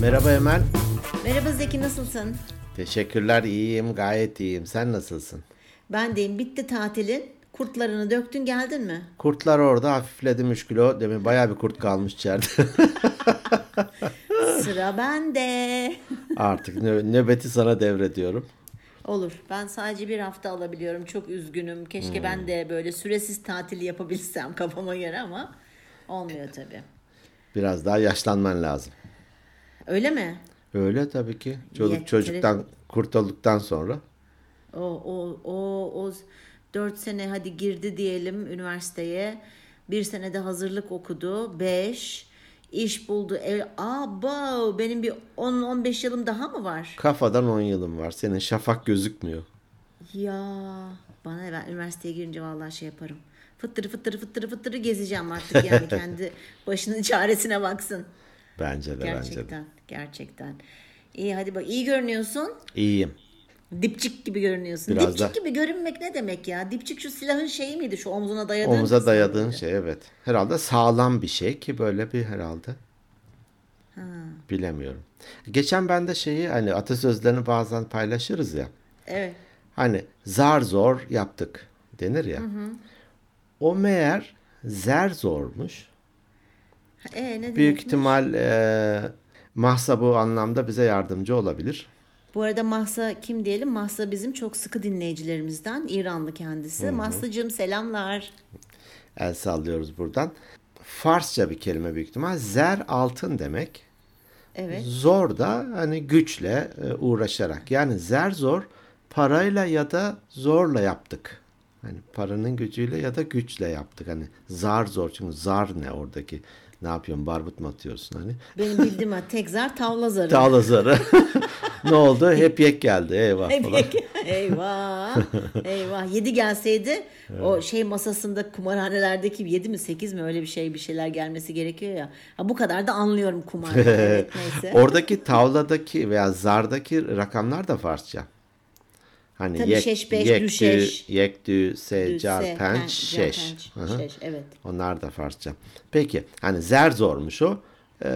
Merhaba Emel. Merhaba Zeki nasılsın? Teşekkürler iyiyim gayet iyiyim. Sen nasılsın? Ben deyim bitti tatilin. Kurtlarını döktün geldin mi? Kurtlar orada hafifledim 3 kilo. Demin bayağı bir kurt kalmış içeride. Sıra bende. Artık nö- nöbeti sana devrediyorum. Olur. Ben sadece bir hafta alabiliyorum. Çok üzgünüm. Keşke ben de böyle süresiz tatil yapabilsem kafama göre ama olmuyor tabii. Biraz daha yaşlanman lazım. Öyle mi? Öyle tabii ki. Çocuk Yeter- çocuktan kurtulduktan sonra. O o o o 4 sene hadi girdi diyelim üniversiteye. Bir senede hazırlık okudu. 5 iş buldu. Ev, aba benim bir 10-15 yılım daha mı var? Kafadan 10 yılım var. Senin şafak gözükmüyor. Ya bana ben üniversiteye girince vallahi şey yaparım. Fıttırı fıttırı fıttırı fıttırı gezeceğim artık yani kendi başının çaresine baksın. Bence de bence de. Gerçekten gerçekten. İyi hadi bak iyi görünüyorsun. İyiyim. Dipçik gibi görünüyorsun. Biraz Dipçik da- gibi görünmek ne demek ya? Dipçik şu silahın şeyi miydi? Şu omzuna dayadığın kısmı dayadığın mıydı? şey evet. Herhalde sağlam bir şey ki böyle bir herhalde. Bilemiyorum. Geçen ben de şeyi hani atasözlerini bazen paylaşırız ya. Evet. Hani zar zor yaptık denir ya. O meğer zer zormuş. E, ne Büyük ihtimal e, Mahsa bu anlamda bize yardımcı olabilir. Bu arada Mahsa kim diyelim? Mahsa bizim çok sıkı dinleyicilerimizden. İranlı kendisi. Mahsacığım selamlar. El sallıyoruz buradan. Farsça bir kelime büyük ihtimal. Zer altın demek. Evet. Zor da hani güçle e, uğraşarak. Yani zer zor parayla ya da zorla yaptık. Hani paranın gücüyle ya da güçle yaptık. Hani zar zor çünkü zar ne oradaki ne yapıyorsun barbut mu atıyorsun hani. Benim bildiğim tek zar tavla zarı. Dağla zarı. ne oldu? Hep yek geldi eyvah Hep falan. yek- eyvah. Eyvah. Yedi gelseydi o şey masasında kumarhanelerdeki yedi mi sekiz mi öyle bir şey bir şeyler gelmesi gerekiyor ya. Ha, bu kadar da anlıyorum kumar. Evet, neyse. Oradaki tavladaki veya zardaki rakamlar da Farsça. Hani Tabii yek, şeş, beş, yektü, düşeş. yektü, secar, Se, penç, pen, şeş. penç, hı. şeş, Evet. Onlar da Farsça. Peki hani zer zormuş o. Ee,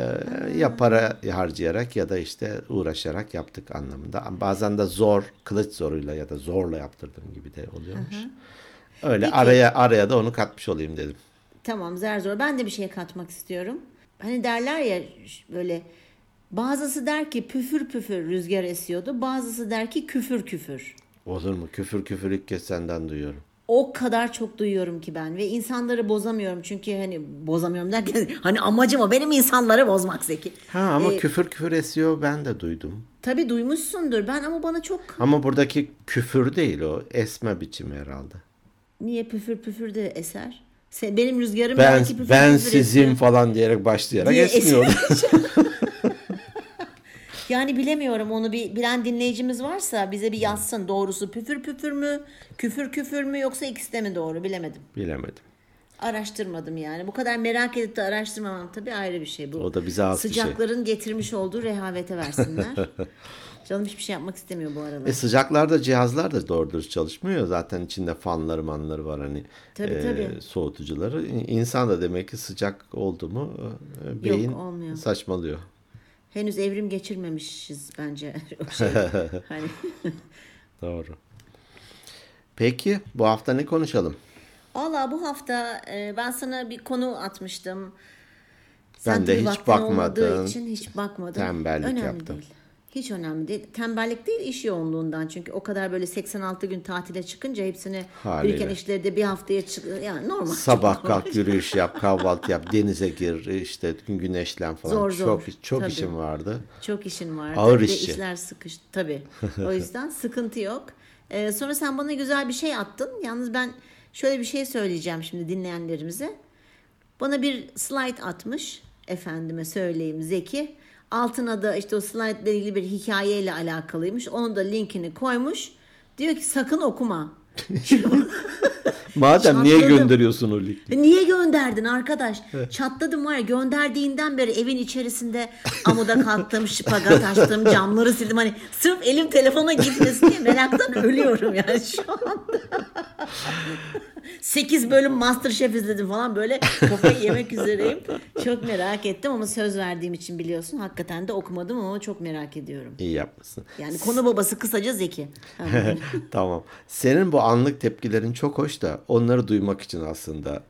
ya para harcayarak ya da işte uğraşarak yaptık anlamında. Bazen de zor, kılıç zoruyla ya da zorla yaptırdığım gibi de oluyormuş. Öyle Peki. araya araya da onu katmış olayım dedim. Tamam zar zor. Ben de bir şey katmak istiyorum. Hani derler ya böyle bazısı der ki püfür püfür rüzgar esiyordu. Bazısı der ki küfür küfür. Olur mu? Küfür küfür ilk kez senden duyuyorum. O kadar çok duyuyorum ki ben ve insanları bozamıyorum çünkü hani bozamıyorum derken hani amacım o benim insanları bozmak Zeki. Ha ama Ee, küfür küfür esiyor ben de duydum. Tabii duymuşsundur ben ama bana çok Ama buradaki küfür değil o esme biçimi herhalde. niye püfür püfür de eser? Sen, benim rüzgarım Ben belki püfür ben püfür sizim esiyor. falan diyerek başlayarak Diye esmiyordu. Yani bilemiyorum onu bir bilen dinleyicimiz varsa bize bir yazsın doğrusu püfür püfür mü küfür küfür mü yoksa ikisi de mi doğru bilemedim. Bilemedim. Araştırmadım yani. Bu kadar merak edip de araştırmamam tabii ayrı bir şey bu. O da bize bir şey. Sıcakların getirmiş olduğu rehavete versinler. Canım hiçbir şey yapmak istemiyor bu aralar. E sıcaklarda cihazlar da doğru dürüst çalışmıyor. Zaten içinde fanları manları var hani Tabii, e, tabii. soğutucuları. İnsan da demek ki sıcak oldu mu e, beyin olmuyor. saçmalıyor. Henüz evrim geçirmemişiz bence. o şey. hani Doğru. Peki bu hafta ne konuşalım? Valla bu hafta e, ben sana bir konu atmıştım. Ben de hiç bakmadım. için hiç bakmadım. Tembellik önemli yaptım. Değil. Hiç önemli değil. Tembellik değil iş yoğunluğundan. Çünkü o kadar böyle 86 gün tatile çıkınca hepsini Haliyle. biriken işleri de bir haftaya çık yani normal. Sabah kalk yürüyüş yap, kahvaltı yap, denize gir, işte güneşlen falan. Zor, zor. Çok çok Tabii. işim vardı. Çok işin var. Ağır de işçi. işler sıkış. Tabii. O yüzden sıkıntı yok. Ee, sonra sen bana güzel bir şey attın. Yalnız ben şöyle bir şey söyleyeceğim şimdi dinleyenlerimize. Bana bir slide atmış. Efendime söyleyeyim Zeki. Altına da işte o ile ilgili bir hikayeyle alakalıymış. Onun da linkini koymuş. Diyor ki sakın okuma. Madem niye gönderiyorsun o linki? E Niye gönderdin arkadaş? Çatladım var ya gönderdiğinden beri evin içerisinde amuda kalktım, şıpagat açtım, camları sildim. Hani sırf elim telefona gitmesin diye meraktan ölüyorum yani şu anda. 8 bölüm Masterchef izledim falan böyle kafayı yemek üzereyim. Çok merak ettim ama söz verdiğim için biliyorsun. Hakikaten de okumadım ama çok merak ediyorum. İyi yapmışsın. Yani konu babası kısaca Zeki. Tamam. Senin bu anlık tepkilerin çok hoş da onları duymak için aslında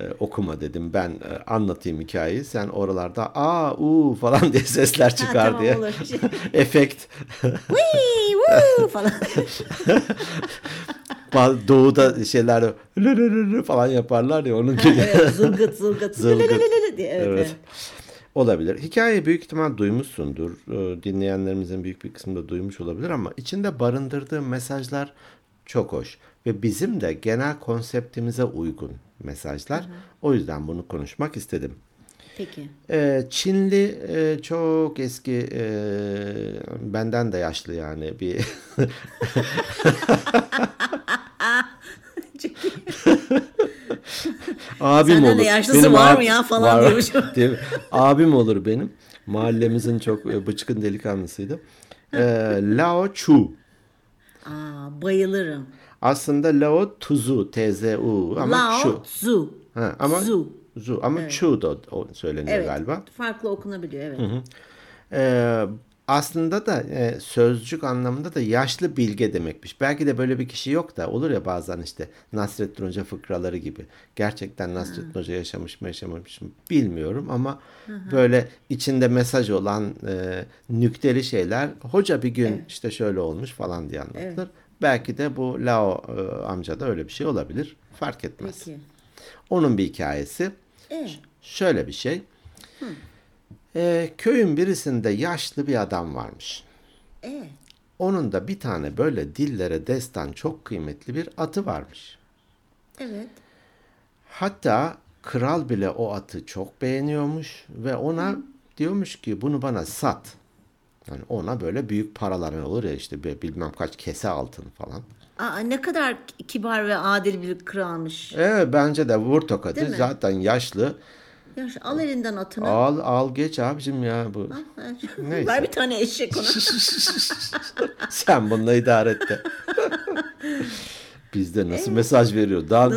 e, okuma dedim. Ben e, anlatayım hikayeyi. Sen oralarda aa u falan diye sesler çıkar tamam, diye. olur. Efekt. Woo falan. Doğuda şeyler lü lü lü lü falan yaparlar ya onun gibi. evet, zılgıt zılgıt. Zılgıt. Diye, Evet, Evet. evet. Olabilir. Hikayeyi büyük ihtimal duymuşsundur. Dinleyenlerimizin büyük bir kısmı da duymuş olabilir ama içinde barındırdığı mesajlar çok hoş. Ve bizim de genel konseptimize uygun mesajlar. O yüzden bunu konuşmak istedim. Peki. Ee, Çinli e, çok eski e, benden de yaşlı yani bir abim Senden olur. de yaşlısı var ab- mı ya falan diyormuşum. Değil mi? abim olur benim. Mahallemizin çok e, bıçkın delikanlısıydı. Ee, Lao Chu. Aa, bayılırım. Aslında Lao Tuzu, T-Z-U ama Lao Chu. Tzu. Ha, ama Zu. Zu ama Chu da söyleniyor Evet. galiba. Farklı okunabiliyor evet. Ee, aslında da e, sözcük anlamında da yaşlı bilge demekmiş. Belki de böyle bir kişi yok da olur ya bazen işte Nasrettin Hoca fıkraları gibi. Gerçekten Nasrettin Hoca yaşamış mı yaşamamış mı bilmiyorum ama böyle içinde mesaj olan e, nükteli şeyler hoca bir gün işte şöyle olmuş falan diye anlatılır. Belki de bu Lao e, amca da öyle bir şey olabilir. Fark etmez. Peki. Onun bir hikayesi. Evet. Şöyle bir şey. Ee, köyün birisinde yaşlı bir adam varmış. Evet. Onun da bir tane böyle dillere destan çok kıymetli bir atı varmış. Evet. Hatta kral bile o atı çok beğeniyormuş ve ona diyormuş ki bunu bana sat. Yani ona böyle büyük paralar olur ya işte bilmem kaç kese altın falan. Aa, ne kadar kibar ve adil bir kralmış. Evet bence de vur tokadı. Zaten yaşlı. Ya, al elinden atını. Al al geç abicim ya bu. Neyse. Ver bir tane eşek ona. Sen bununla idare et de. Bizde nasıl mesaj veriyor? Daha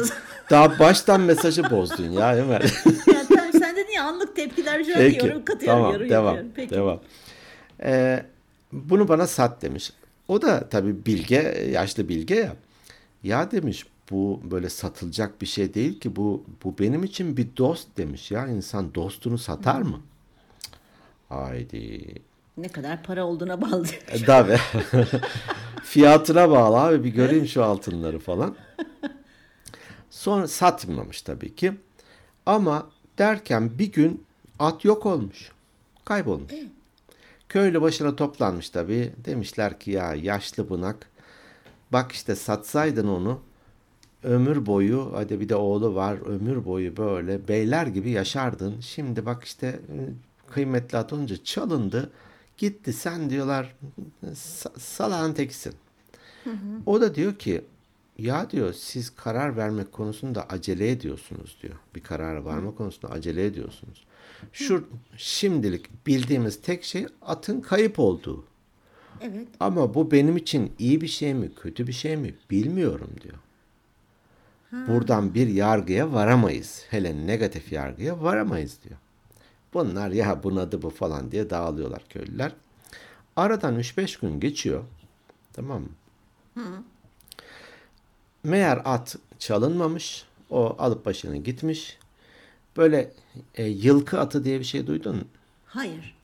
daha baştan mesajı bozdun ya Ömer. ya, tamam, sen dedin ya anlık tepkiler şu an yorum katıyorum. Tamam, yorum devam. yapıyorum. Peki. Devam. Ee, bunu bana sat demiş. O da tabii bilge, yaşlı bilge ya. Ya demiş bu böyle satılacak bir şey değil ki bu bu benim için bir dost demiş ya. İnsan dostunu satar mı? Haydi. Ne kadar para olduğuna bağlı. E, Tabii. Fiyatına bağlı abi bir göreyim şu altınları falan. Sonra satmamış tabii ki. Ama derken bir gün at yok olmuş. Kaybolmuş. Köylü başına toplanmış tabii. Demişler ki ya yaşlı bunak. Bak işte satsaydın onu ömür boyu hadi bir de oğlu var ömür boyu böyle beyler gibi yaşardın. Şimdi bak işte e, kıymetli at olunca çalındı. Gitti sen diyorlar sa- salağın tekisin. O da diyor ki ya diyor siz karar vermek konusunda acele ediyorsunuz diyor. Bir karara varma konusunda acele ediyorsunuz. Şu şimdilik bildiğimiz tek şey atın kayıp olduğu. evet. Ama bu benim için iyi bir şey mi, kötü bir şey mi bilmiyorum diyor. Buradan bir yargıya varamayız. Hele negatif yargıya varamayız diyor. Bunlar ya bunadı bu falan diye dağılıyorlar köylüler. Aradan 3-5 gün geçiyor. Tamam mı? Meğer at çalınmamış. O alıp başını gitmiş. Böyle e, yılkı atı diye bir şey duydun mu? Hayır.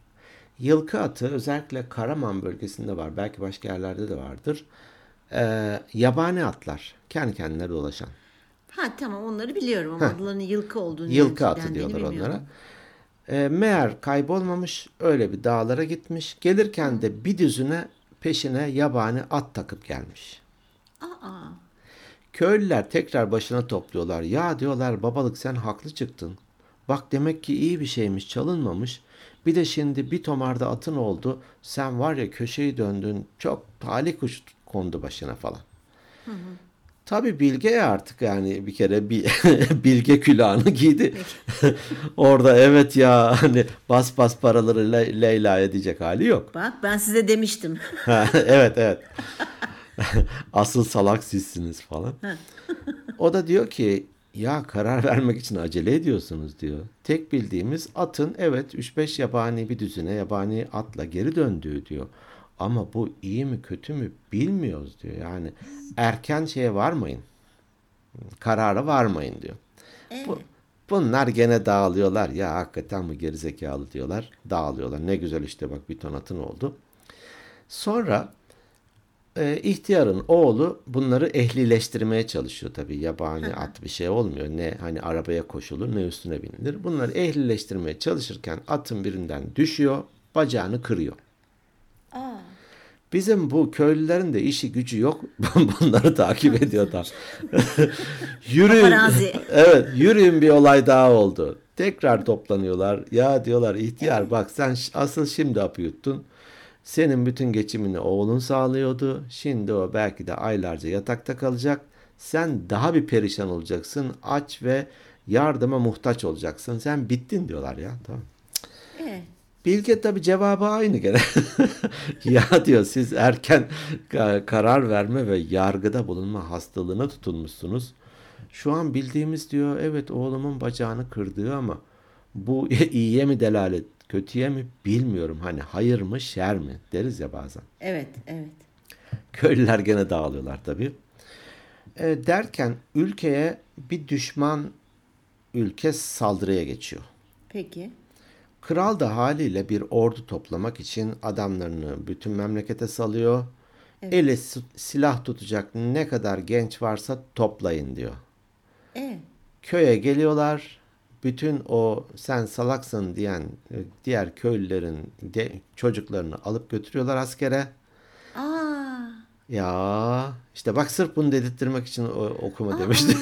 Yılkı atı özellikle Karaman bölgesinde var. Belki başka yerlerde de vardır. Ee, yabani atlar. Kendi kendine dolaşan. Ha tamam onları biliyorum ama adlarının yılkı olduğunu Yılkı atı diyorlar onlara. Ee, meğer kaybolmamış. Öyle bir dağlara gitmiş. Gelirken de bir düzüne peşine yabani at takıp gelmiş. Aa, Köylüler tekrar başına topluyorlar. Ya diyorlar babalık sen haklı çıktın. Bak demek ki iyi bir şeymiş çalınmamış. Bir de şimdi bir tomarda atın oldu. Sen var ya köşeyi döndün. Çok talih kuş kondu başına falan. Tabii Bilge artık yani bir kere bir Bilge külahını giydi. Orada evet ya hani bas bas paraları Le- Leyla'ya diyecek hali yok. Bak ben size demiştim. evet evet. Asıl salak sizsiniz falan. o da diyor ki ya karar vermek için acele ediyorsunuz diyor. Tek bildiğimiz atın evet 3-5 yabani bir düzine yabani atla geri döndüğü diyor. Ama bu iyi mi kötü mü bilmiyoruz diyor. Yani erken şeye varmayın. Karara varmayın diyor. Bu, bunlar gene dağılıyorlar. Ya hakikaten mi gerizekalı diyorlar. Dağılıyorlar. Ne güzel işte bak bir ton atın oldu. Sonra e, ihtiyarın oğlu bunları ehlileştirmeye çalışıyor tabii. Yabani at bir şey olmuyor. Ne hani arabaya koşulur ne üstüne binilir. Bunları ehlileştirmeye çalışırken atın birinden düşüyor. Bacağını kırıyor. Bizim bu köylülerin de işi gücü yok. Bunları takip ediyor da. yürüyün. Evet, yürüyün bir olay daha oldu. Tekrar toplanıyorlar. Ya diyorlar ihtiyar bak sen asıl şimdi hapı yuttun. Senin bütün geçimini oğlun sağlıyordu. Şimdi o belki de aylarca yatakta kalacak. Sen daha bir perişan olacaksın. Aç ve yardıma muhtaç olacaksın. Sen bittin diyorlar ya. Tamam. Ee, Bilge tabi cevabı aynı gene. ya diyor siz erken ka- karar verme ve yargıda bulunma hastalığına tutulmuşsunuz. Şu an bildiğimiz diyor evet oğlumun bacağını kırdığı ama bu iyiye mi delalet kötüye mi bilmiyorum. Hani hayır mı şer mi deriz ya bazen. evet, evet. Köylüler gene dağılıyorlar tabii. E, derken ülkeye bir düşman ülke saldırıya geçiyor. Peki. Kral da haliyle bir ordu toplamak için adamlarını bütün memlekete salıyor. Eli si- silah tutacak ne kadar genç varsa toplayın diyor. Ee, Köye geliyorlar. Bütün o sen salaksın diyen e, diğer köylülerin de, çocuklarını alıp götürüyorlar askere. aa, Ya işte bak sırf bunu dedirttirmek için o- okuma demişti.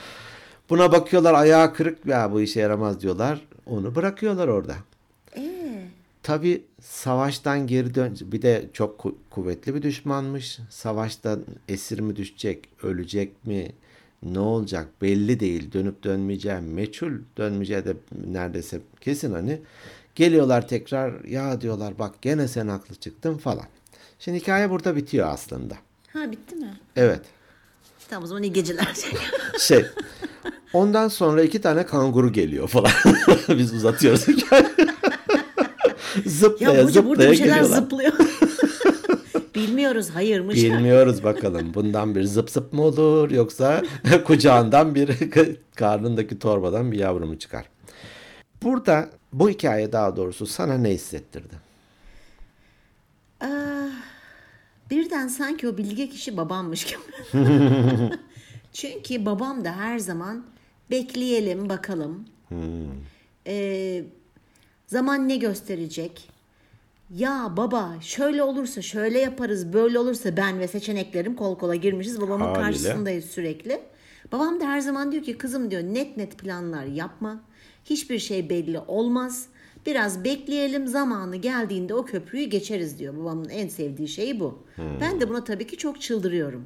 Buna bakıyorlar ayağı kırık ya bu işe yaramaz diyorlar. Onu bırakıyorlar orada. ee, Tabi savaştan geri dön bir de çok ku- kuvvetli bir düşmanmış. Savaşta esir mi düşecek, ölecek mi, ne olacak belli değil. Dönüp dönmeyeceği meçhul dönmeyeceği de neredeyse kesin hani. Geliyorlar tekrar ya diyorlar bak gene sen haklı çıktın falan. Şimdi hikaye burada bitiyor aslında. ha bitti mi? Evet. Tamam o zaman iyi geceler. Şey. Ondan sonra iki tane kanguru geliyor falan. Biz uzatıyoruz hikayeyi. zıplaya ya Burcu burada zıplaya bir şeyler geliyorlar. zıplıyor. Bilmiyoruz hayırmış. Bilmiyoruz bakalım. Bundan bir zıp zıp mı olur yoksa kucağından bir karnındaki torbadan bir yavru mu çıkar? Burada bu hikaye daha doğrusu sana ne hissettirdi? Ah, birden sanki o bilge kişi babammış gibi. Çünkü babam da her zaman bekleyelim bakalım. Ee, zaman ne gösterecek? Ya baba şöyle olursa şöyle yaparız böyle olursa ben ve seçeneklerim kol kola girmişiz babamın Haliyle. karşısındayız sürekli. Babam da her zaman diyor ki kızım diyor net net planlar yapma. Hiçbir şey belli olmaz. Biraz bekleyelim zamanı geldiğinde o köprüyü geçeriz diyor. Babamın en sevdiği şey bu. Ben de buna tabii ki çok çıldırıyorum.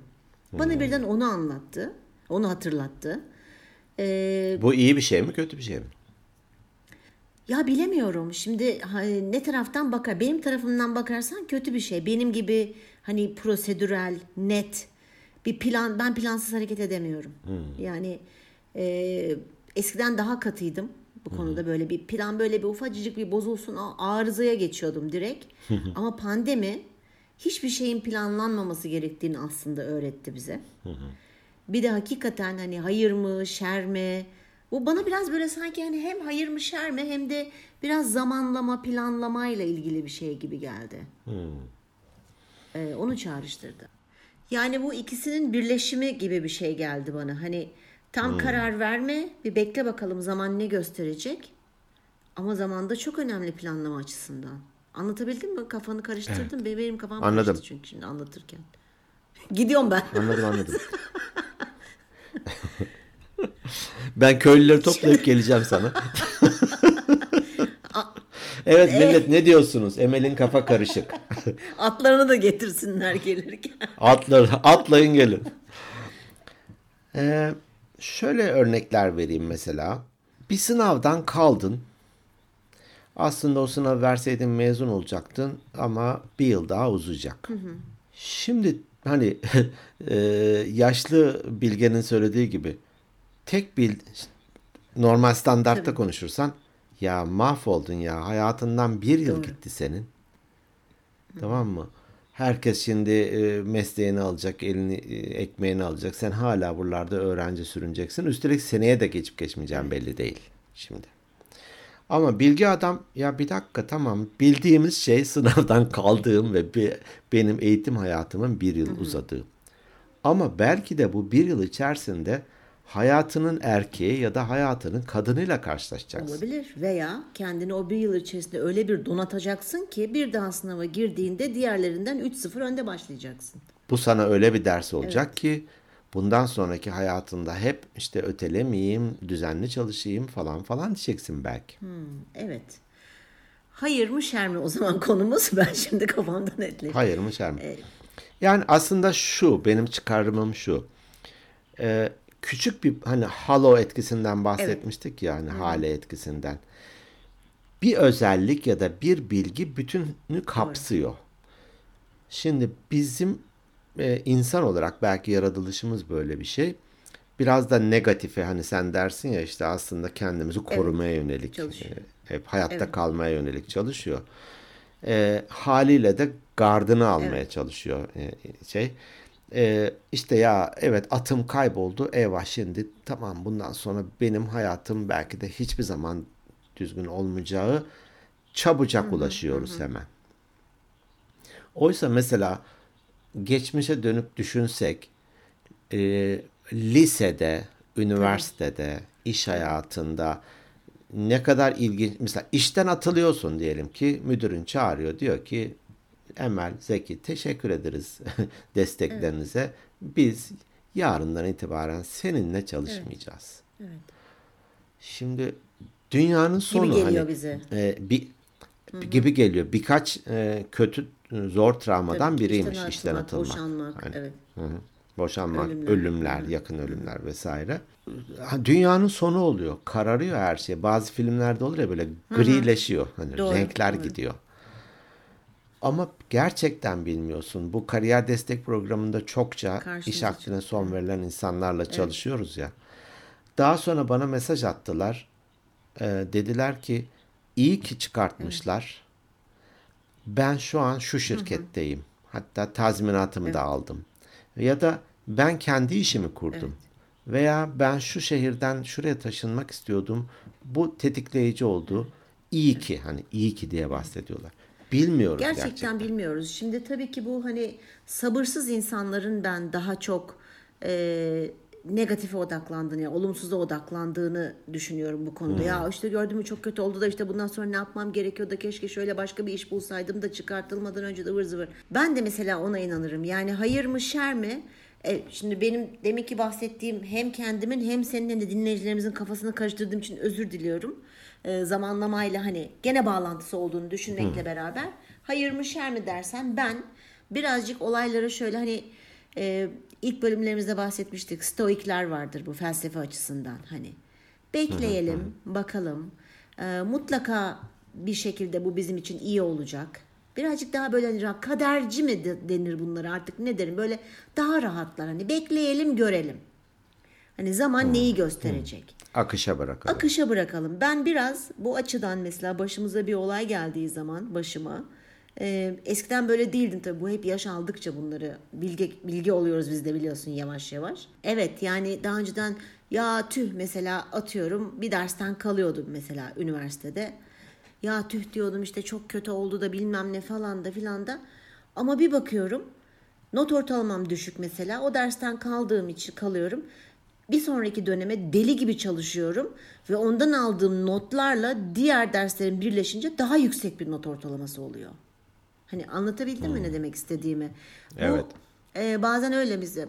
Bana birden onu anlattı. Onu hatırlattı. Ee, Bu iyi bir şey mi kötü bir şey mi? Ya bilemiyorum. Şimdi hani ne taraftan bakar? Benim tarafımdan bakarsan kötü bir şey. Benim gibi hani prosedürel, net bir plan. Ben plansız hareket edemiyorum. Yani e, eskiden daha katıydım bu konuda böyle bir plan böyle bir ufacıcık bir bozulsun arızaya geçiyordum direkt. Ama pandemi hiçbir şeyin planlanmaması gerektiğini aslında öğretti bize. Bir de hakikaten hani hayır mı, şer mi? Bu bana biraz böyle sanki hani hem hayır mı, şer mi hem de biraz zamanlama, planlamayla ilgili bir şey gibi geldi. Ee, onu çağrıştırdı. Yani bu ikisinin birleşimi gibi bir şey geldi bana. Hani tam karar verme, bir bekle bakalım zaman ne gösterecek. Ama zamanda çok önemli planlama açısından. Anlatabildim mi? Kafanı karıştırdın. Benim, benim kafam Anladım. karıştı çünkü şimdi anlatırken. Gidiyorum ben. Anladım anladım. ben köylüleri toplayıp geleceğim sana. evet millet ne diyorsunuz? Emel'in kafa karışık. Atlarını da getirsinler gelirken. Atlar, atlayın gelin. Ee, şöyle örnekler vereyim mesela. Bir sınavdan kaldın. Aslında o sınav verseydin mezun olacaktın ama bir yıl daha uzayacak. Şimdi hani e, yaşlı bilgenin söylediği gibi tek bil normal standartta konuşursan ya mahvoldun ya hayatından bir yıl gitti senin. Tamam mı? Herkes şimdi e, mesleğini alacak, elini e, ekmeğini alacak. Sen hala buralarda öğrenci sürüneceksin. Üstelik seneye de geçip geçmeyeceğin belli değil şimdi. Ama bilgi adam ya bir dakika tamam bildiğimiz şey sınavdan kaldığım ve bir, benim eğitim hayatımın bir yıl uzadığı. Ama belki de bu bir yıl içerisinde hayatının erkeği ya da hayatının kadınıyla karşılaşacaksın. Olabilir veya kendini o bir yıl içerisinde öyle bir donatacaksın ki bir daha sınava girdiğinde diğerlerinden 3-0 önde başlayacaksın. Bu sana öyle bir ders olacak ki bundan sonraki hayatında hep işte ötelemeyeyim, düzenli çalışayım falan falan diyeceksin belki. Evet. Hayır mı şer mi o zaman konumuz? Ben şimdi kafamda netleştim. Hayır mı şer mi? Yani aslında şu benim çıkarımım şu. Ee, küçük bir hani halo etkisinden bahsetmiştik ya hani hale etkisinden. Bir özellik ya da bir bilgi bütününü kapsıyor. Şimdi bizim e, insan olarak belki yaratılışımız böyle bir şey. Biraz da negatife hani sen dersin ya işte aslında kendimizi korumaya yönelik, çalışıyor. e, hep hayatta kalmaya yönelik çalışıyor. E, haliyle de gardını almaya çalışıyor e, şey. E, işte ya evet atım kayboldu. Eyvah şimdi tamam bundan sonra benim hayatım belki de hiçbir zaman düzgün olmayacağı çabucak ulaşıyoruz hemen. Oysa mesela geçmişe dönüp düşünsek e, lisede, üniversitede, iş hayatında ne kadar ilginç mesela işten atılıyorsun diyelim ki müdürün çağırıyor diyor ki Emel, Zeki teşekkür ederiz desteklerinize. Biz yarından itibaren seninle çalışmayacağız. Evet. Şimdi dünyanın sonu geliyor hani, bize. e, bir gibi geliyor. Birkaç e, kötü e, zor travmadan Tabii biriymiş işten işten atılmak, boşanmak, Hani, evet. hı hı. Boşanmak, Ölümler. ölümler, yakın ölümler vesaire. Dünyanın sonu oluyor. Kararıyor her şey. Bazı filmlerde olur ya böyle grileşiyor. Hani Doğru, renkler doğru. gidiyor. Ama gerçekten bilmiyorsun. Bu kariyer destek programında çokça Karşımıza iş akdine son verilen insanlarla çalışıyoruz ya. Daha sonra bana mesaj attılar. Ee, dediler ki iyi ki çıkartmışlar. Ben şu an şu şirketteyim. Hatta tazminatımı da aldım. Ya da ben kendi işimi kurdum. Veya ben şu şehirden şuraya taşınmak istiyordum. Bu tetikleyici oldu. İyi ki hani iyi ki diye bahsediyorlar. Bilmiyoruz Gerçekten, gerçekten. bilmiyoruz. Şimdi tabii ki bu hani sabırsız insanların ben daha çok e, negatife odaklandığını, yani olumsuza odaklandığını düşünüyorum bu konuda. Ya işte gördün mü çok kötü oldu da işte bundan sonra ne yapmam gerekiyor da keşke şöyle başka bir iş bulsaydım da çıkartılmadan önce de ıvır zıvır. Ben de mesela ona inanırım. Yani hayır mı şer mi? E, şimdi benim demek ki bahsettiğim hem kendimin hem senin hem de dinleyicilerimizin kafasını karıştırdığım için özür diliyorum. E, zamanlamayla hani gene bağlantısı olduğunu düşünmekle beraber hayır mı şer mi dersen ben birazcık olaylara şöyle hani e, ilk bölümlerimizde bahsetmiştik. Stoikler vardır bu felsefe açısından hani. Bekleyelim, bakalım. E, mutlaka bir şekilde bu bizim için iyi olacak. Birazcık daha böyle hani kaderci mi de- denir bunlara artık ne derim böyle daha rahatlar hani bekleyelim görelim. Hani zaman neyi gösterecek? Akışa bırakalım. Akışa bırakalım. Ben biraz bu açıdan mesela başımıza bir olay geldiği zaman başıma e, eskiden böyle değildim tabii bu hep yaş aldıkça bunları bilgi bilgi oluyoruz biz de biliyorsun yavaş yavaş. Evet yani daha önceden ya tüh mesela atıyorum bir dersten kalıyordum mesela üniversitede. Ya tüh diyordum işte çok kötü oldu da bilmem ne falan da filan da. Ama bir bakıyorum not ortalamam düşük mesela o dersten kaldığım için kalıyorum. Bir sonraki döneme deli gibi çalışıyorum ve ondan aldığım notlarla diğer derslerin birleşince daha yüksek bir not ortalaması oluyor. Hani anlatabildim mi ne demek istediğimi? Bu, Evet. e, bazen öyle bize.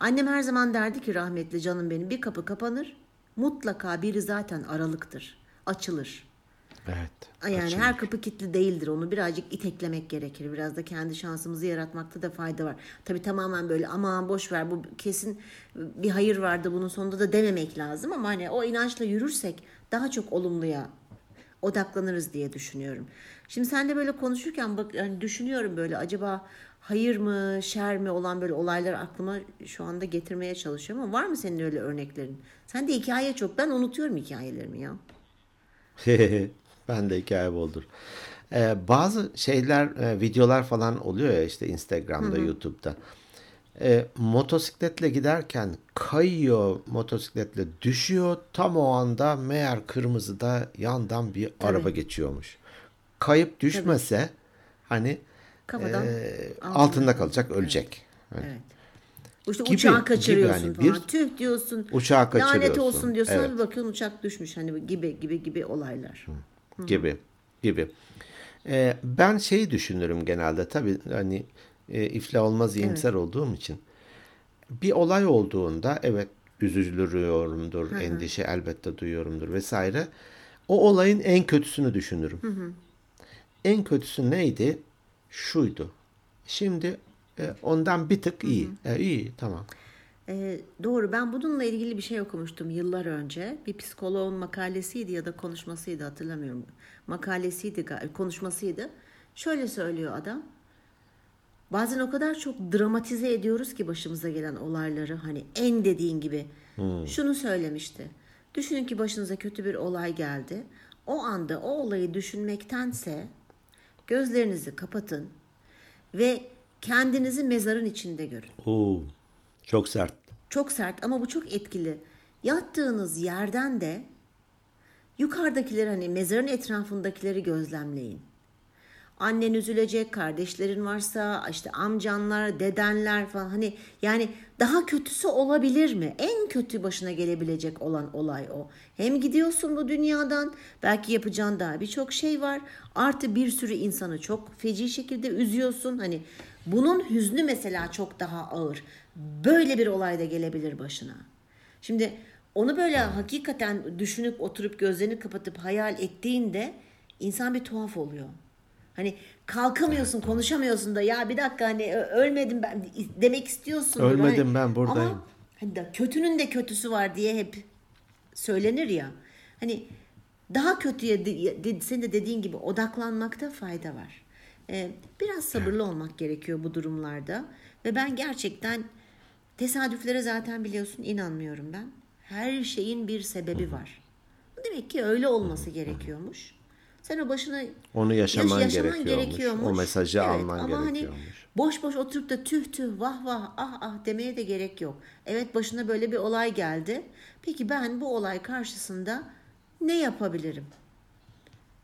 Annem her zaman derdi ki rahmetli canım benim bir kapı kapanır mutlaka biri zaten aralıktır. Açılır. Evet. Yani açılır. her kapı kilitli değildir. Onu birazcık iteklemek gerekir. Biraz da kendi şansımızı yaratmakta da fayda var. Tabii tamamen böyle aman boş ver bu kesin bir hayır vardı bunun sonunda da dememek lazım ama hani o inançla yürürsek daha çok olumluya odaklanırız diye düşünüyorum. Şimdi sen de böyle konuşurken bak yani düşünüyorum böyle acaba hayır mı şer mi olan böyle olaylar aklıma şu anda getirmeye çalışıyorum ama var mı senin öyle örneklerin? Sen de hikaye çok. Ben unutuyorum hikayelerimi ya. ben de hikaye boldur. Ee, bazı şeyler, e, videolar falan oluyor ya işte Instagram'da, YouTube'da. Ee, motosikletle giderken kayıyor motosikletle düşüyor. Tam o anda meğer kırmızıda yandan bir araba geçiyormuş. Kayıp düşmese hani Kafadan e, altında kalacak, ölecek. Hani Evet. İşte Gibi- uçağı gibi kaçırıyorsun yani. falan. Bir- Tüh diyorsun. Uçağı Lanet kaçırıyorsun. olsun diyorsun. Evet. bir bakıyorsun uçak düşmüş. Hani gibi gibi gibi olaylar. Gibi gibi. Ee, ben şeyi düşünürüm genelde tabii hani e, iflah olmaz iyimser olduğum için. Bir olay olduğunda evet üzülüyorumdur, endişe elbette duyuyorumdur vesaire. O olayın en kötüsünü düşünürüm. En kötüsü neydi? Şuydu. Şimdi e, ondan bir tık iyi. E, iyi tamam. Ee, doğru ben bununla ilgili bir şey okumuştum yıllar önce. Bir psikoloğun makalesiydi ya da konuşmasıydı hatırlamıyorum. Makalesiydi, konuşmasıydı. Şöyle söylüyor adam. Bazen o kadar çok dramatize ediyoruz ki başımıza gelen olayları hani en dediğin gibi. Şunu söylemişti. Düşünün ki başınıza kötü bir olay geldi. O anda o olayı düşünmektense gözlerinizi kapatın ve kendinizi mezarın içinde görün. Oo, çok sert. Çok sert ama bu çok etkili. Yattığınız yerden de yukarıdakileri hani mezarın etrafındakileri gözlemleyin. Annen üzülecek, kardeşlerin varsa, işte amcanlar, dedenler falan hani yani daha kötüsü olabilir mi? En kötü başına gelebilecek olan olay o. Hem gidiyorsun bu dünyadan, belki yapacağın daha birçok şey var. Artı bir sürü insanı çok feci şekilde üzüyorsun. Hani bunun hüznü mesela çok daha ağır. Böyle bir olay da gelebilir başına. Şimdi onu böyle hakikaten düşünüp oturup gözlerini kapatıp hayal ettiğinde insan bir tuhaf oluyor. Hani kalkamıyorsun, konuşamıyorsun da ya bir dakika hani ölmedim ben demek istiyorsun. Ölmedim ben, buradayım. Ama hani da kötünün de kötüsü var diye hep söylenir ya. Hani daha kötüye senin de dediğin gibi odaklanmakta fayda var. Ee, biraz sabırlı olmak gerekiyor bu durumlarda ve ben gerçekten tesadüflere zaten biliyorsun inanmıyorum ben. Her şeyin bir sebebi var. Demek ki öyle olması gerekiyormuş. Sen o başına Onu yaşaman yaş- gerekiyormuş. O mesajı alman ama gerekiyormuş. Hani boş boş oturup da tüh tüh vah vah ah ah demeye de gerek yok. Evet başına böyle bir olay geldi. Peki ben bu olay karşısında ne yapabilirim?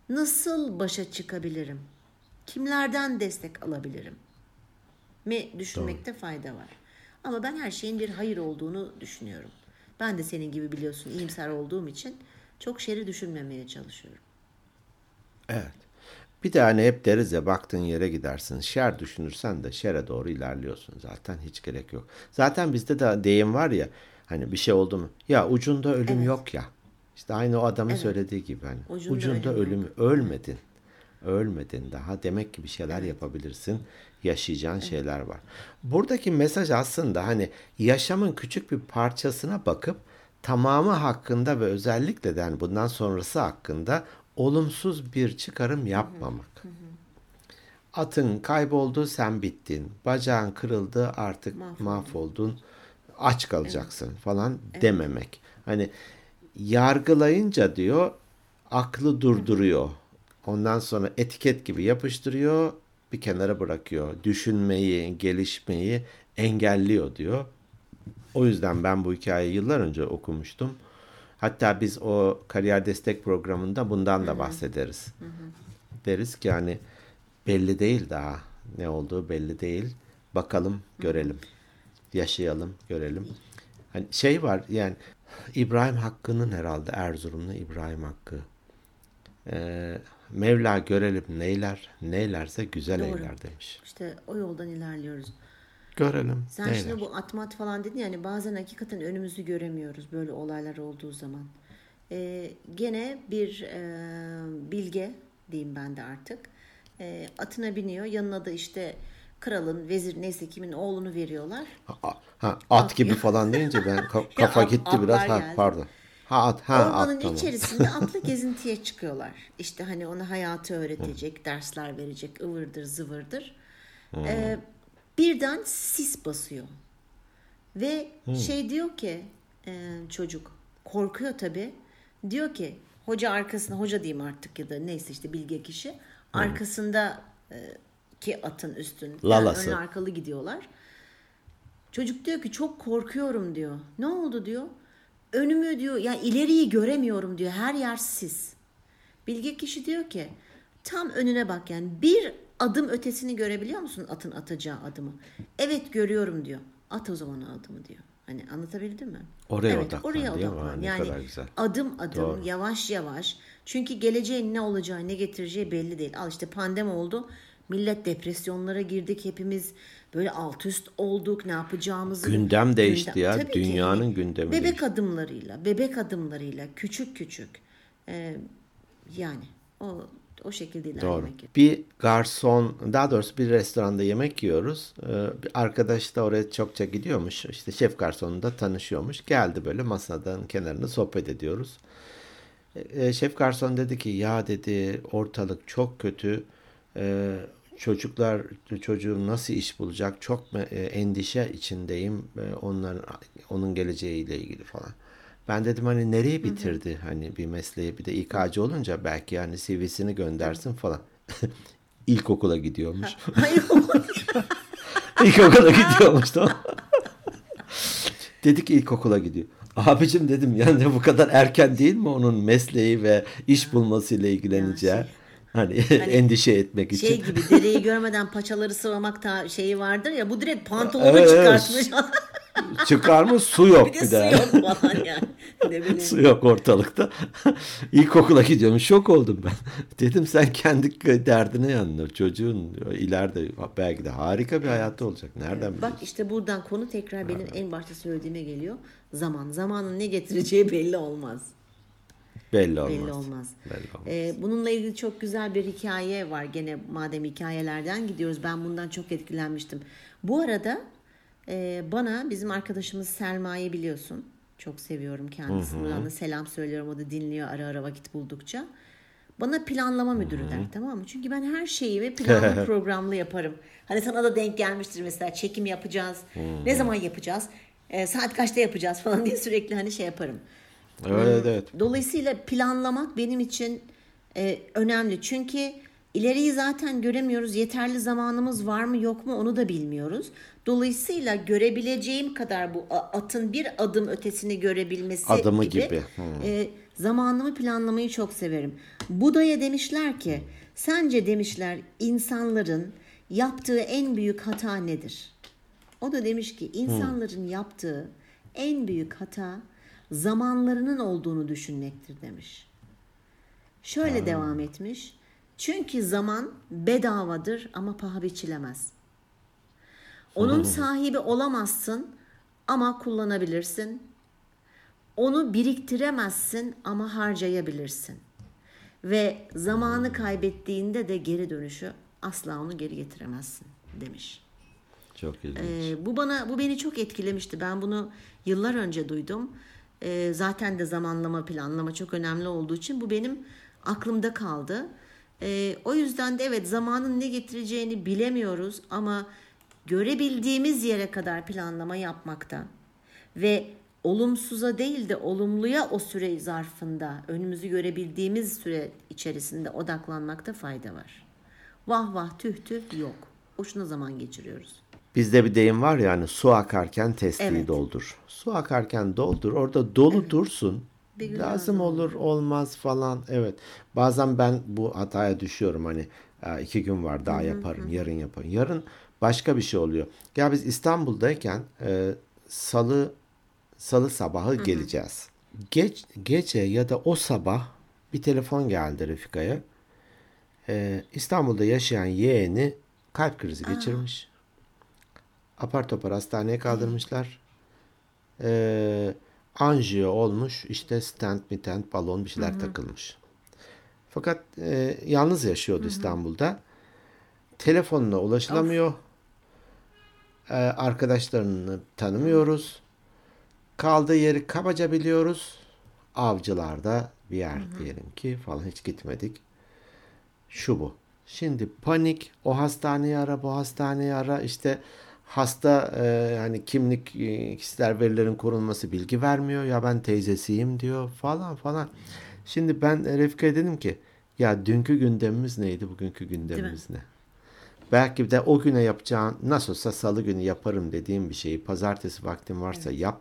Nasıl başa çıkabilirim? Kimlerden destek alabilirim? Mi düşünmekte fayda var. Ama ben her şeyin bir hayır olduğunu düşünüyorum. Ben de senin gibi biliyorsun iyimser olduğum için çok şeri düşünmemeye çalışıyorum. Evet. Bir de hani hep deriz ya baktığın yere gidersin. Şer düşünürsen de şere doğru ilerliyorsun zaten hiç gerek yok. Zaten bizde de deyim var ya hani bir şey oldu mu? Ya ucunda ölüm yok ya. İşte aynı o adamın söylediği gibi hani Ucunda ucunda, ölüm ölüm ölmedin. Ölmedin daha. Demek ki bir şeyler yapabilirsin. Yaşayacağın şeyler var. Buradaki mesaj aslında hani yaşamın küçük bir parçasına bakıp tamamı hakkında ve özellikle de yani bundan sonrası hakkında olumsuz bir çıkarım yapmamak. Atın kayboldu sen bittin. Bacağın kırıldı artık mahvoldun. Aç kalacaksın falan dememek. Hani yargılayınca diyor aklı durduruyor. Ondan sonra etiket gibi yapıştırıyor, bir kenara bırakıyor. Düşünmeyi, gelişmeyi engelliyor diyor. O yüzden ben bu hikayeyi yıllar önce okumuştum. Hatta biz o kariyer destek programında bundan da bahsederiz. Deriz ki hani belli değil daha ne olduğu belli değil. Bakalım, görelim. Yaşayalım, görelim. Hani şey var yani İbrahim Hakkı'nın herhalde Erzurumlu İbrahim Hakkı. Ee, Mevla görelim neyler, neylerse güzel Doğru. eyler demiş. İşte o yoldan ilerliyoruz. Görelim. Sen neyler. şimdi bu atmat falan dedin yani bazen hakikaten önümüzü göremiyoruz böyle olaylar olduğu zaman. e, gene bir e, bilge diyeyim ben de artık e, atına biniyor. Yanına da işte kralın, vezir neyse kimin oğlunu veriyorlar. Ha, ha, at gibi falan deyince ben ka- kafa gitti biraz. Ha, geldi. pardon. Ha at, ha Ormanın at tamam. içerisinde atlı gezintiye çıkıyorlar. İşte hani ona hayatı öğretecek, dersler verecek, ıvırdır zıvırdır. Ee, birden sis basıyor. Ve şey diyor ki e, çocuk korkuyor tabii. Diyor ki hoca arkasında hoca diyeyim artık ya da neyse işte bilge kişi arkasında e, ki atın üstünde Lalası. ön arkalı gidiyorlar. Çocuk diyor ki çok korkuyorum diyor. Ne oldu diyor. Önümü diyor ya ileriyi göremiyorum diyor. Her yer sis. Bilge kişi diyor ki tam önüne bak yani bir adım ötesini görebiliyor musun atın atacağı adımı? Evet görüyorum diyor. At o zaman adımı diyor. Hani anlatabildim mi? Oraya evet, odaklan, oraya odaklan. Ne Yani kadar güzel. adım adım Doğru. yavaş yavaş. Çünkü geleceğin ne olacağı ne getireceği belli değil. Al işte pandemi oldu. Millet depresyonlara girdik hepimiz. Böyle alt üst olduk. Ne yapacağımızı. Gündem değişti ya. Tabii ki. Dünyanın gündemi Bebek değişti. adımlarıyla, bebek adımlarıyla, küçük küçük. Ee, yani o o şekilde Doğru. ilerlemek. Bir garson, daha doğrusu bir restoranda yemek yiyoruz. Ee, bir arkadaş da oraya çokça gidiyormuş. İşte şef garsonla da tanışıyormuş. Geldi böyle masadan kenarında sohbet ediyoruz. Ee, şef garson dedi ki ya dedi ortalık çok kötü. Ee, çocuklar çocuğum nasıl iş bulacak? Çok e, endişe içindeyim. Ee, onların onun geleceğiyle ilgili falan. Ben dedim hani nereye bitirdi hani bir mesleği bir de İK'cı olunca belki yani CV'sini göndersin falan. İlkokula gidiyormuş. İlkokula gidiyormuş tamam. Dedik ilkokula gidiyor. Abicim dedim yani bu kadar erken değil mi onun mesleği ve iş bulmasıyla ilgileneceği? Hani, endişe etmek için. şey gibi dereyi görmeden paçaları sıvamak ta şeyi vardır ya bu direkt pantolonu Evet, evet. çıkartmış. Çıkar mı? Su yok bir de bir su de. yok falan yani. Su yok ortalıkta. İlkokula gidiyorum. Şok oldum ben. Dedim sen kendi derdine yanına. Çocuğun ileride belki de harika bir hayatı olacak. Nereden biliyorsun? Bak işte buradan konu tekrar benim en başta söylediğime geliyor. Zaman. Zamanın ne getireceği belli olmaz. Belli olmaz. Belli olmaz. Belli olmaz. Ee, bununla ilgili çok güzel bir hikaye var. Gene madem hikayelerden gidiyoruz ben bundan çok etkilenmiştim. Bu arada e, bana bizim arkadaşımız Selma'yı biliyorsun. Çok seviyorum kendisini. Buradan da selam söylüyorum. O da dinliyor ara ara vakit buldukça. Bana planlama müdürü der tamam mı? Çünkü ben her şeyimi planlı programlı yaparım. Hani sana da denk gelmiştir mesela çekim yapacağız. Ne zaman yapacağız? E, saat kaçta yapacağız falan diye sürekli hani şey yaparım. Evet evet. Dolayısıyla planlamak benim için e, önemli. Çünkü ileriyi zaten göremiyoruz. Yeterli zamanımız var mı yok mu onu da bilmiyoruz. Dolayısıyla görebileceğim kadar bu atın bir adım ötesini görebilmesi Adımı gibi, gibi. Hmm. e, zamanımı planlamayı çok severim. Buda'ya demişler ki sence demişler insanların yaptığı en büyük hata nedir? O da demiş ki insanların yaptığı en büyük hata zamanlarının olduğunu düşünmektir demiş. Şöyle devam etmiş. Çünkü zaman bedavadır ama paha biçilemez. Onun sahibi olamazsın ama kullanabilirsin. Onu biriktiremezsin ama harcayabilirsin. Ve zamanı kaybettiğinde de geri dönüşü asla onu geri getiremezsin demiş. Çok ilginç. Ee, bu bana bu beni çok etkilemişti. Ben bunu yıllar önce duydum. Ee, zaten de zamanlama, planlama çok önemli olduğu için bu benim aklımda kaldı. Ee, o yüzden de evet zamanın ne getireceğini bilemiyoruz ama görebildiğimiz yere kadar planlama yapmakta ve olumsuza değil de olumluya o süre zarfında önümüzü görebildiğimiz süre içerisinde odaklanmakta fayda var. Vah vah tüh tüh yok. Boşuna zaman geçiriyoruz. Bizde bir deyim var ya hani su akarken testiyi Evet. doldur. Su akarken doldur. Orada dolu dursun. Bir gün lazım olur olmaz falan. Evet. Bazen ben bu hataya düşüyorum hani "Aa, iki gün var daha yaparım. Yarın yaparım. Yarın başka bir şey oluyor. Ya biz İstanbul'dayken e, salı salı sabahı geleceğiz. Geç, gece ya da o sabah bir telefon geldi Refika'ya. E, İstanbul'da yaşayan yeğeni kalp krizi geçirmiş. Apar topar hastaneye kaldırmışlar. Ee, anjiyo olmuş işte stent mitent balon bir şeyler takılmış. Fakat e, yalnız yaşıyordu İstanbul'da. Telefonuna ulaşılamıyor. E, arkadaşlarını tanımıyoruz. Kaldığı yeri kabaca biliyoruz. Avcılarda bir yer diyelim ki falan hiç gitmedik. Şu bu. Şimdi panik o hastaneyi ara bu hastaneyi ara işte hasta e, hani kimlik e, kişiler verilerin korunması bilgi vermiyor ya ben teyzesiyim diyor falan falan. Şimdi ben Refika'ya dedim ki ya dünkü gündemimiz neydi bugünkü gündemimiz ne? Belki de o güne yapacağın nasıl olsa salı günü yaparım dediğim bir şeyi pazartesi vaktin varsa yap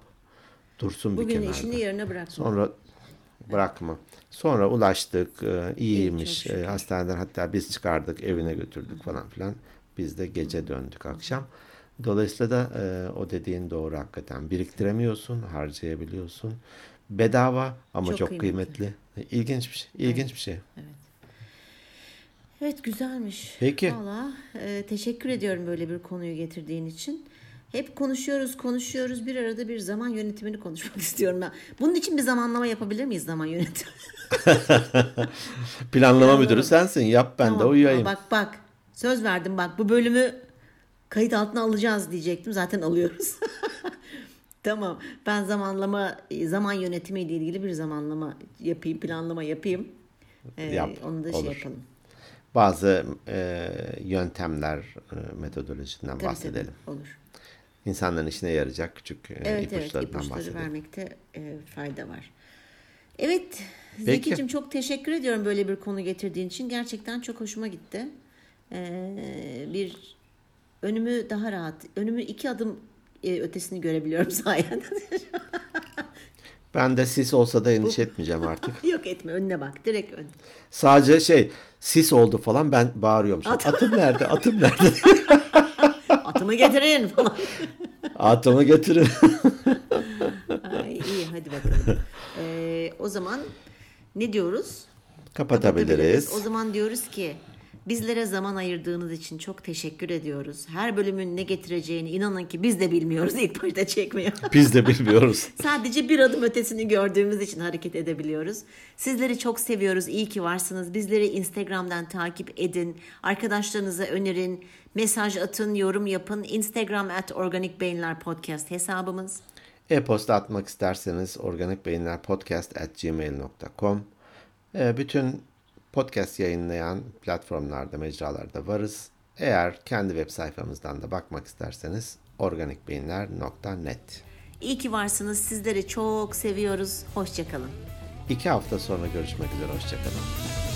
dursun bir Bugün kenarda. işini yarına bırakma. Sonra bırakma. Sonra ulaştık. e, iyiymiş. E, hastaneden hatta biz çıkardık. Evine götürdük falan filan. Biz de gece döndük akşam. Dolayısıyla da e, o dediğin doğru hakikaten. Biriktiremiyorsun, harcayabiliyorsun. Bedava ama Çok çok, kıymetli. kıymetli. İlginç bir şey. İlginç bir şey. Evet güzelmiş. Peki. Valla e, teşekkür ediyorum böyle bir konuyu getirdiğin için. Hep konuşuyoruz konuşuyoruz bir arada bir zaman yönetimini konuşmak istiyorum ben. Bunun için bir zamanlama yapabilir miyiz zaman yönetimi? Planlama müdürü sensin. Yap ben de Tamam. uyuyayım. Aa, Bak bak söz verdim bak bu bölümü kayıt altına alacağız diyecektim zaten alıyoruz. tamam ben zamanlama zaman yönetimi ile ilgili bir zamanlama yapayım planlama yapayım. Ee, Yap, Onu da şey olur. yapalım. Bazı e, yöntemler, e, metodolojisinden Tabii, bahsedelim. tabii, olur. İnsanların işine yarayacak küçük e, Evet evet ipuçlarından ipuçları bahsedelim. vermekte e, fayda var. Evet. Zeki'cim çok teşekkür ediyorum böyle bir konu getirdiğin için. Gerçekten çok hoşuma gitti. Ee, bir önümü daha rahat, önümü iki adım e, ötesini görebiliyorum sayende. Ben de sis olsa da endişe etmeyeceğim artık. Yok etme önüne bak direkt ön. Sadece şey sis oldu falan ben bağırıyorum. Şimdi, Atım nerede? Atım nerede? Atımı getirin falan. Atımı getirin. Ay, iyi hadi bakalım. Ee, o zaman ne diyoruz? Kapatabiliriz. O zaman diyoruz ki bizlere zaman ayırdığınız için çok teşekkür ediyoruz. Her bölümün ne getireceğini inanın ki biz de bilmiyoruz ilk başta çekmiyor. Biz de bilmiyoruz. Sadece bir adım ötesini gördüğümüz için hareket edebiliyoruz. Sizleri çok seviyoruz. İyi ki varsınız. Bizleri Instagram'dan takip edin. Arkadaşlarınıza önerin. Mesaj atın, yorum yapın. Instagram at Organik Beyinler Podcast hesabımız. E-posta atmak isterseniz organikbeyinlerpodcast.gmail.com Ee, Bütün podcast yayınlayan platformlarda, mecralarda varız. Eğer kendi web sayfamızdan da bakmak isterseniz organikbeyinler.net İyi ki varsınız. Sizleri çok seviyoruz. Hoşçakalın. İki hafta sonra görüşmek üzere. Hoşçakalın.